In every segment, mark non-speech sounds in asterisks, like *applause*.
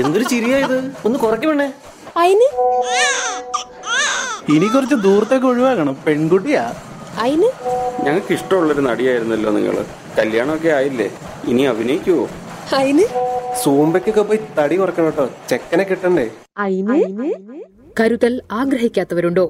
എന്തൊരു ചിരിയായത് ഒന്ന് കുറയ്ക്കണേ അയിന്? ഇനി കുറച്ച് ദൂരത്തേക്ക് ഒഴിവാക്കണം. പെൺകുട്ടിയാ. അയിന്? ഞങ്ങൾക്ക് ഇഷ്ടമുള്ളൊരു നടിയായിരുന്നല്ലോ നിങ്ങൾ. കല്യാണമൊക്കെ ആയില്ലേ? ഇനി അഭിനയിക്കുവോ? അയിന്? സൂമ്പയ്ക്കൊക്കെ പോയി തടി കുറക്കണം കേട്ടോ. ചെക്കനെ കിട്ടണ്ടേ? അയിന്? കരുതൽ ആഗ്രഹിക്കാത്തവരുണ്ടോ?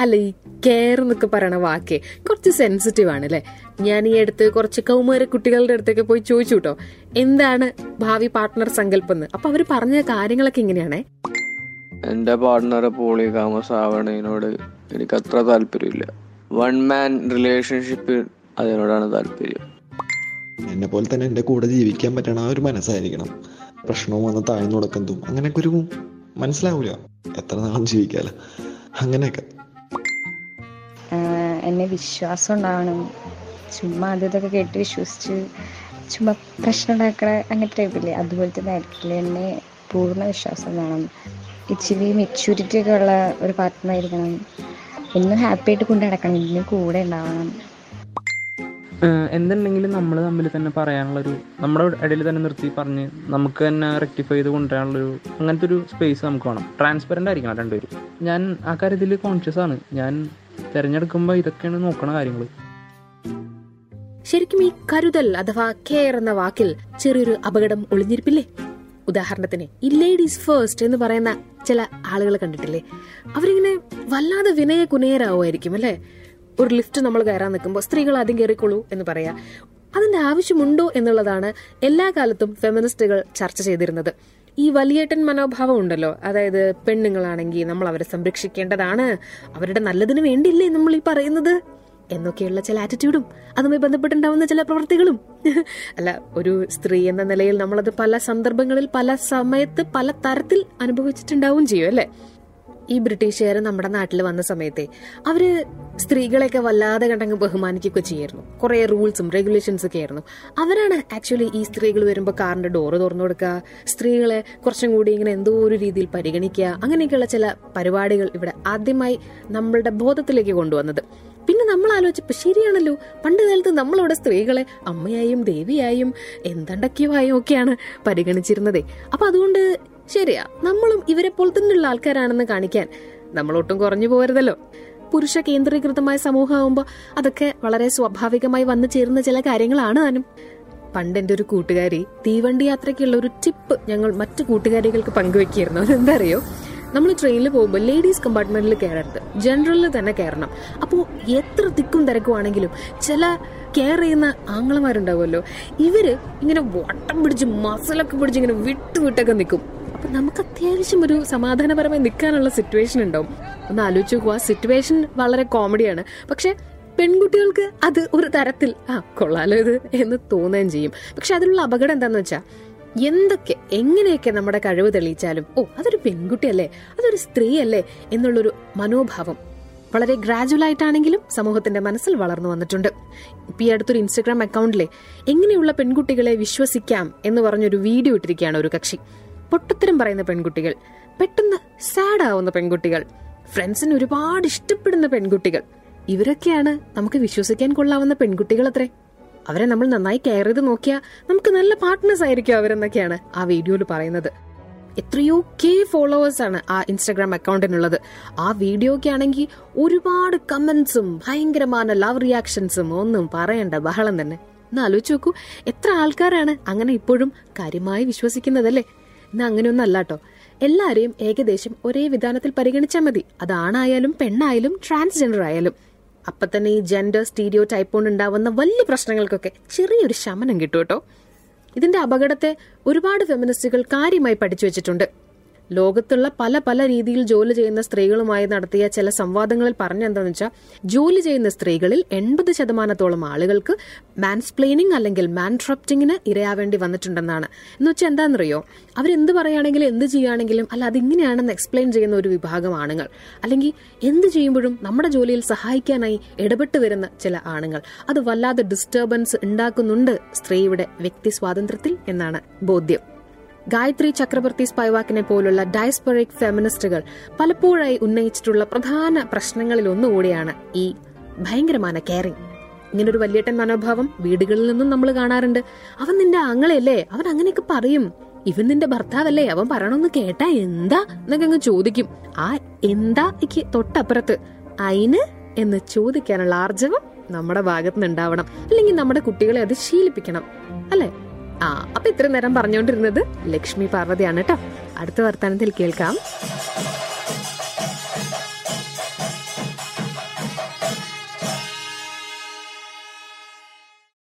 അല്ല ഈ കെയർ എന്നൊക്കെ പറയണ വാക്കേ കുറച്ച് സെൻസിറ്റീവ് ആണ് അല്ലെ? ഞാൻ ഈ അടുത്ത് കുറച്ച് കൗമാര കുട്ടികളുടെ അടുത്തൊക്കെ പോയി ചോദിച്ചു കേട്ടോ എന്താണ് ഭാവി പാർട്ട്ണർ സങ്കല്പം എന്ന്? അപ്പൊ അവർ പറഞ്ഞ കാര്യങ്ങളൊക്കെ ഇങ്ങനെയാണേ. എന്റെ പാർട്ട്ണറെ പോളിഗാമസ് ആവണതിനോട് എനിക്ക് അത്ര താല്പര്യമില്ല. വൺ മാൻ റിലേഷൻഷിപ്പ് അതിനോടാണ് താല്പര്യം. എന്നെ പോലെ തന്നെ എന്റെ കൂടെ ജീവിക്കാൻ പറ്റണ ആ ഒരു മനസ്സായിരിക്കണം. പ്രശ്നവും വന്ന് താഴ്ന്നു കൊടുക്കുന്നതും അങ്ങനെയൊക്കെ ഒരു മനസ്സിലാവൂല. എത്ര നാളും ജീവിക്കാല. അങ്ങനെയൊക്കെ. എന്നെ വിശ്വാസം ഉണ്ടാവണം. ചുമ്മാ അത് ഇതൊക്കെ കേട്ട് വിശ്വസിച്ച് ചുമ്മാ പ്രശ്നം ഉണ്ടാക്കണ അങ്ങനത്തെ ടൈപ്പില്ലേ തന്നെ കാര്യത്തിൽ എന്നെ പൂർണ വിശ്വാസം വേണം. ഇച്ചിരി മെച്യൂരിറ്റി ഒക്കെ ഉള്ള ഒരു പാർട്ട്ണർ ആയിരിക്കണം. എന്നും ഹാപ്പി ആയിട്ട് കൊണ്ടു നടക്കണം. കൂടെ ഉണ്ടാവണം. എന്തുണ്ടെങ്കിലും നമ്മൾ തമ്മിൽ തന്നെ പറയാനുള്ളൊരു നമ്മുടെ ഇടയിൽ തന്നെ നിർത്തി പറഞ്ഞ് നമുക്ക് തന്നെ റെക്ടിഫൈ ചെയ്ത് കൊണ്ടുവരാനുള്ളൊരു അങ്ങനത്തെ ഒരു സ്പേസ് നമുക്ക് വേണം. ട്രാൻസ്പെറന്റ് ആയിരിക്കണം രണ്ടുപേരും. ഞാൻ ആ കാര്യത്തിൽ കോൺഷ്യസ് ആണ്. ഞാൻ തിരഞ്ഞെടുക്കുമ്പോൾ ഇതൊക്കെയാണ് നോക്കണ കാര്യങ്ങൾ ശരിക്കും ഈ കരുതൽ അഥവാ കെയർ എന്ന വാക്കിൽ ചെറിയൊരു അപകടം ഒളിഞ്ഞിരിപ്പില്ലേ? ഉദാഹരണത്തിന് ഈ ലേഡീസ് ഫേസ്റ്റ് എന്ന് പറയുന്ന ചില ആളുകൾ കണ്ടിട്ടില്ലേ? അവരിങ്ങനെ വല്ലാതെ വിനയ കുനയരാവുമായിരിക്കും അല്ലേ? ഒരു ലിഫ്റ്റ് നമ്മൾ കയറാൻ നിൽക്കുമ്പോൾ സ്ത്രീകൾ ആദ്യം കയറിക്കൊള്ളൂ എന്ന് പറയാ. അതിന്റെ ആവശ്യമുണ്ടോ എന്നുള്ളതാണ് എല്ലാ കാലത്തും ഫെമിനിസ്റ്റുകൾ ചർച്ച ചെയ്തിരുന്നത്. ഈ വലിയേട്ടൻ മനോഭാവം ഉണ്ടല്ലോ. അതായത് പെണ്ണുങ്ങളാണെങ്കിൽ നമ്മൾ അവരെ സംരക്ഷിക്കേണ്ടതാണ്. അവരുടെ നല്ലതിന് വേണ്ടിയില്ലേ നമ്മൾ ഈ പറയുന്നത് എന്നൊക്കെയുള്ള ചില ആറ്റിറ്റ്യൂഡും അതുമായി ബന്ധപ്പെട്ടുണ്ടാവുന്ന ചില പ്രവൃത്തികളും *laughs* അല്ല ഒരു സ്ത്രീ എന്ന നിലയിൽ നമ്മളത് പല സന്ദർഭങ്ങളിൽ പല സമയത്ത് പല തരത്തിൽ അനുഭവിച്ചിട്ടുണ്ടാവും ചെയ്യും അല്ലെ? ഈ ബ്രിട്ടീഷുകാർ നമ്മുടെ നാട്ടിൽ വന്ന സമയത്തെ അവർ സ്ത്രീകളെയൊക്കെ വല്ലാതെ കണ്ടങ്ങ് ബഹുമാനിക്കുകയൊക്കെ ചെയ്യായിരുന്നു. കുറെ റൂൾസും റെഗുലേഷൻസ് ഒക്കെ ആയിരുന്നു അവരാണ് ആക്ച്വലി ഈ സ്ത്രീകൾ വരുമ്പോൾ കാറിന്റെ ഡോറ് തുറന്നു കൊടുക്കുക സ്ത്രീകളെ കുറച്ചും കൂടി ഇങ്ങനെ എന്തോ ഒരു രീതിയിൽ പരിഗണിക്കുക അങ്ങനെയൊക്കെയുള്ള ചില പരിപാടികൾ ഇവിടെ ആദ്യമായി നമ്മളുടെ ബോധത്തിലേക്ക് കൊണ്ടുവന്നത്. പിന്നെ നമ്മൾ ആലോചിച്ചപ്പോൾ ശരിയാണല്ലോ പണ്ട് കാലത്ത് നമ്മളവിടെ സ്ത്രീകളെ അമ്മയായും ദേവിയായും എന്തണ്ടക്കിയുമായും ഒക്കെയാണ് പരിഗണിച്ചിരുന്നത്. അപ്പൊ അതുകൊണ്ട് ശരിയാ നമ്മളും ഇവരെ പോലെ തന്നെയുള്ള ആൾക്കാരാണെന്ന് കാണിക്കാൻ നമ്മളൊട്ടും കുറഞ്ഞു പോരുതല്ലോ. പുരുഷ കേന്ദ്രീകൃതമായ സമൂഹമാകുമ്പോൾ അതൊക്കെ വളരെ സ്വാഭാവികമായി വന്നു ചേരുന്ന ചില കാര്യങ്ങളാണ് താനും. പണ്ട് എന്റെ ഒരു കൂട്ടുകാരി തീവണ്ടി യാത്രയ്ക്കുള്ള ഒരു ടിപ്പ് ഞങ്ങൾ മറ്റു കൂട്ടുകാരികൾക്ക് പങ്കുവെക്കുകയായിരുന്നു അതെന്താ അറിയോ നമ്മൾ ട്രെയിനിൽ പോകുമ്പോൾ ലേഡീസ് കമ്പാർട്ട്മെന്റിൽ കയറരുത്. ജനറലിൽ തന്നെ കയറണം. അപ്പോൾ എത്ര തിക്കും തിരക്കുവാണെങ്കിലും ചില കെയർ ചെയ്യുന്ന ആങ്ങളമാരുണ്ടാവുമല്ലോ. ഇവർ ഇങ്ങനെ വട്ടം പിടിച്ച് മസിലൊക്കെ പിടിച്ച് ഇങ്ങനെ വിട്ടുവിട്ടൊക്കെ നിൽക്കും. അപ്പൊ നമുക്ക് അത്യാവശ്യം ഒരു സമാധാനപരമായി നിൽക്കാനുള്ള സിറ്റുവേഷൻ ഉണ്ടാവും. ഒന്ന് ആലോചിച്ച് നോക്കുക ആ സിറ്റുവേഷൻ വളരെ കോമഡിയാണ് പക്ഷെ പെൺകുട്ടികൾക്ക് അത് ഒരു തരത്തിൽ ആ കൊള്ളാലോ ഇത് എന്ന് തോന്നുകയും ചെയ്യും. പക്ഷെ അതിലുള്ള അപകടം എന്താന്ന് വെച്ചാൽ എന്തൊക്കെ എങ്ങനെയൊക്കെ നമ്മുടെ കഴിവ് തെളിയിച്ചാലും ഓ അതൊരു പെൺകുട്ടിയല്ലേ അതൊരു സ്ത്രീയല്ലേ എന്നുള്ളൊരു മനോഭാവം വളരെ ഗ്രാജുവൽ ആയിട്ടാണെങ്കിലും സമൂഹത്തിന്റെ മനസ്സിൽ വളർന്നു വന്നിട്ടുണ്ട്. ഇപ്പൊ ഈ അടുത്തൊരു ഇൻസ്റ്റഗ്രാം അക്കൗണ്ടിലെ എങ്ങനെയുള്ള പെൺകുട്ടികളെ വിശ്വസിക്കാം എന്ന് പറഞ്ഞൊരു വീഡിയോ ഇട്ടിരിക്കുകയാണ് ഒരു കക്ഷി. പൊട്ടത്തരം പറയുന്ന പെൺകുട്ടികൾ പെട്ടെന്ന് സാഡ് ആവുന്ന പെൺകുട്ടികൾ ഫ്രണ്ട്സിന് ഒരുപാട് ഇഷ്ടപ്പെടുന്ന പെൺകുട്ടികൾ. ഇവരൊക്കെയാണ് നമുക്ക് വിശ്വസിക്കാൻ കൊള്ളാവുന്ന പെൺകുട്ടികൾ അത്രേ അവരെ നമ്മൾ നന്നായി കെയർ ചെയ്ത് നോക്കിയാൽ നമുക്ക് നല്ല പാർട്ട്നേഴ്സ് ആയിരിക്കും അവരെന്നൊക്കെയാണ് ആ വീഡിയോയിൽ പറയുന്നത്. എത്രയോ കെ ഫോളോവേഴ്സ് ആണ് ആ ഇൻസ്റ്റാഗ്രാം അക്കൗണ്ടിനുള്ളത്. ആ വീഡിയോക്ക് ആണെങ്കിൽ ഒരുപാട് കമന്റ്സും ഭയങ്കരമായ ലവ് റിയാക്ഷൻസും ഒന്നും പറയണ്ട ബഹളം തന്നെ. ഒന്ന് ആലോചിച്ച് നോക്കൂ എത്ര ആൾക്കാരാണ് അങ്ങനെ ഇപ്പോഴും കാര്യമായി വിശ്വസിക്കുന്നതല്ലേ? ഇന്ന് അങ്ങനെയൊന്നും അല്ല കേട്ടോ എല്ലാരെയും ഏകദേശം ഒരേ വിധാനത്തിൽ പരിഗണിച്ചാൽ മതി. അത് ആണായാലും പെണ്ണായാലും ട്രാൻസ്ജെൻഡർ ആയാലും. അപ്പൊ തന്നെ ഈ ജെൻഡർ സ്റ്റീരിയോ ടൈപ്പ് കൊണ്ട് ഉണ്ടാവുന്ന വലിയ പ്രശ്നങ്ങൾക്കൊക്കെ ചെറിയൊരു ശമനം കിട്ടും കേട്ടോ ഇതിന്റെ അപകടത്തെ ഒരുപാട് ഫെമിനിസ്റ്റുകൾ കാര്യമായി പഠിച്ചു വെച്ചിട്ടുണ്ട്. ലോകത്തുള്ള പല പല രീതിയിൽ ജോലി ചെയ്യുന്ന സ്ത്രീകളുമായി നടത്തിയ ചില സംവാദങ്ങളിൽ പറഞ്ഞെന്താണെന്ന് വെച്ചാൽ ജോലി ചെയ്യുന്ന സ്ത്രീകളിൽ എൺപത് ശതമാനത്തോളം ആളുകൾക്ക് മാൻസ്പ്ലെയിനിങ് അല്ലെങ്കിൽ മാൻട്രപ്റ്റിങ്ങിന് ഇരയാവേണ്ടി വന്നിട്ടുണ്ടെന്നാണ്. എന്ന് വെച്ചാൽ എന്താണെന്നറിയോ അവരെന്ത് പറയുകയാണെങ്കിലും എന്ത് ചെയ്യുകയാണെങ്കിലും അല്ല അതിങ്ങനെയാണെന്ന് എക്സ്പ്ലെയിൻ ചെയ്യുന്ന ഒരു വിഭാഗം ആണുങ്ങൾ. അല്ലെങ്കിൽ എന്ത് ചെയ്യുമ്പോഴും നമ്മുടെ ജോലിയിൽ സഹായിക്കാനായി ഇടപെട്ട് വരുന്ന ചില ആണുങ്ങൾ. അത് വല്ലാതെ ഡിസ്റ്റർബൻസ് ഉണ്ടാക്കുന്നുണ്ട് സ്ത്രീയുടെ വ്യക്തി സ്വാതന്ത്ര്യത്തിൽ എന്നാണ് ബോധ്യം. ഗായത്രി ചക്രവർത്തി സ്പൈവാക്കിനെ പോലുള്ള ഡയസ്പെറിക് ഫെമിനിസ്റ്റുകൾ പലപ്പോഴായി ഉന്നയിച്ചിട്ടുള്ള പ്രധാന പ്രശ്നങ്ങളിൽ ഒന്നുകൂടിയാണ് ഈ ഭയങ്കരമായ കെയറിംഗ് ഇങ്ങനൊരു വല്യേട്ടൻ മനോഭാവം വീടുകളിൽ നിന്നും നമ്മൾ കാണാറുണ്ട്. അവൻ നിന്റെ ആങ്ങളയല്ലേ? അവൻ അങ്ങനെയൊക്കെ പറയും. ഇവൻ നിന്റെ ഭർത്താവല്ലേ? അവൻ പറയണമെന്ന് കേട്ടാ എന്താ എന്നൊക്കെ അങ്ങ് ചോദിക്കും. ആ എന്താ എനിക്ക് തൊട്ടപ്പുറത്ത് അയിന് എന്ന് ചോദിക്കാനുള്ള ആർജവം നമ്മുടെ ഭാഗത്തുനിന്ന് ഉണ്ടാവണം അല്ലെങ്കിൽ നമ്മുടെ കുട്ടികളെ അത് ശീലിപ്പിക്കണം. അല്ലേ? ആ അപ്പൊ ഇത്രയും നേരം പറഞ്ഞുകൊണ്ടിരുന്നത് ലക്ഷ്മി പാർവതിയാണ് കേട്ടോ. അടുത്ത വർത്തമാനത്തിൽ കേൾക്കാം.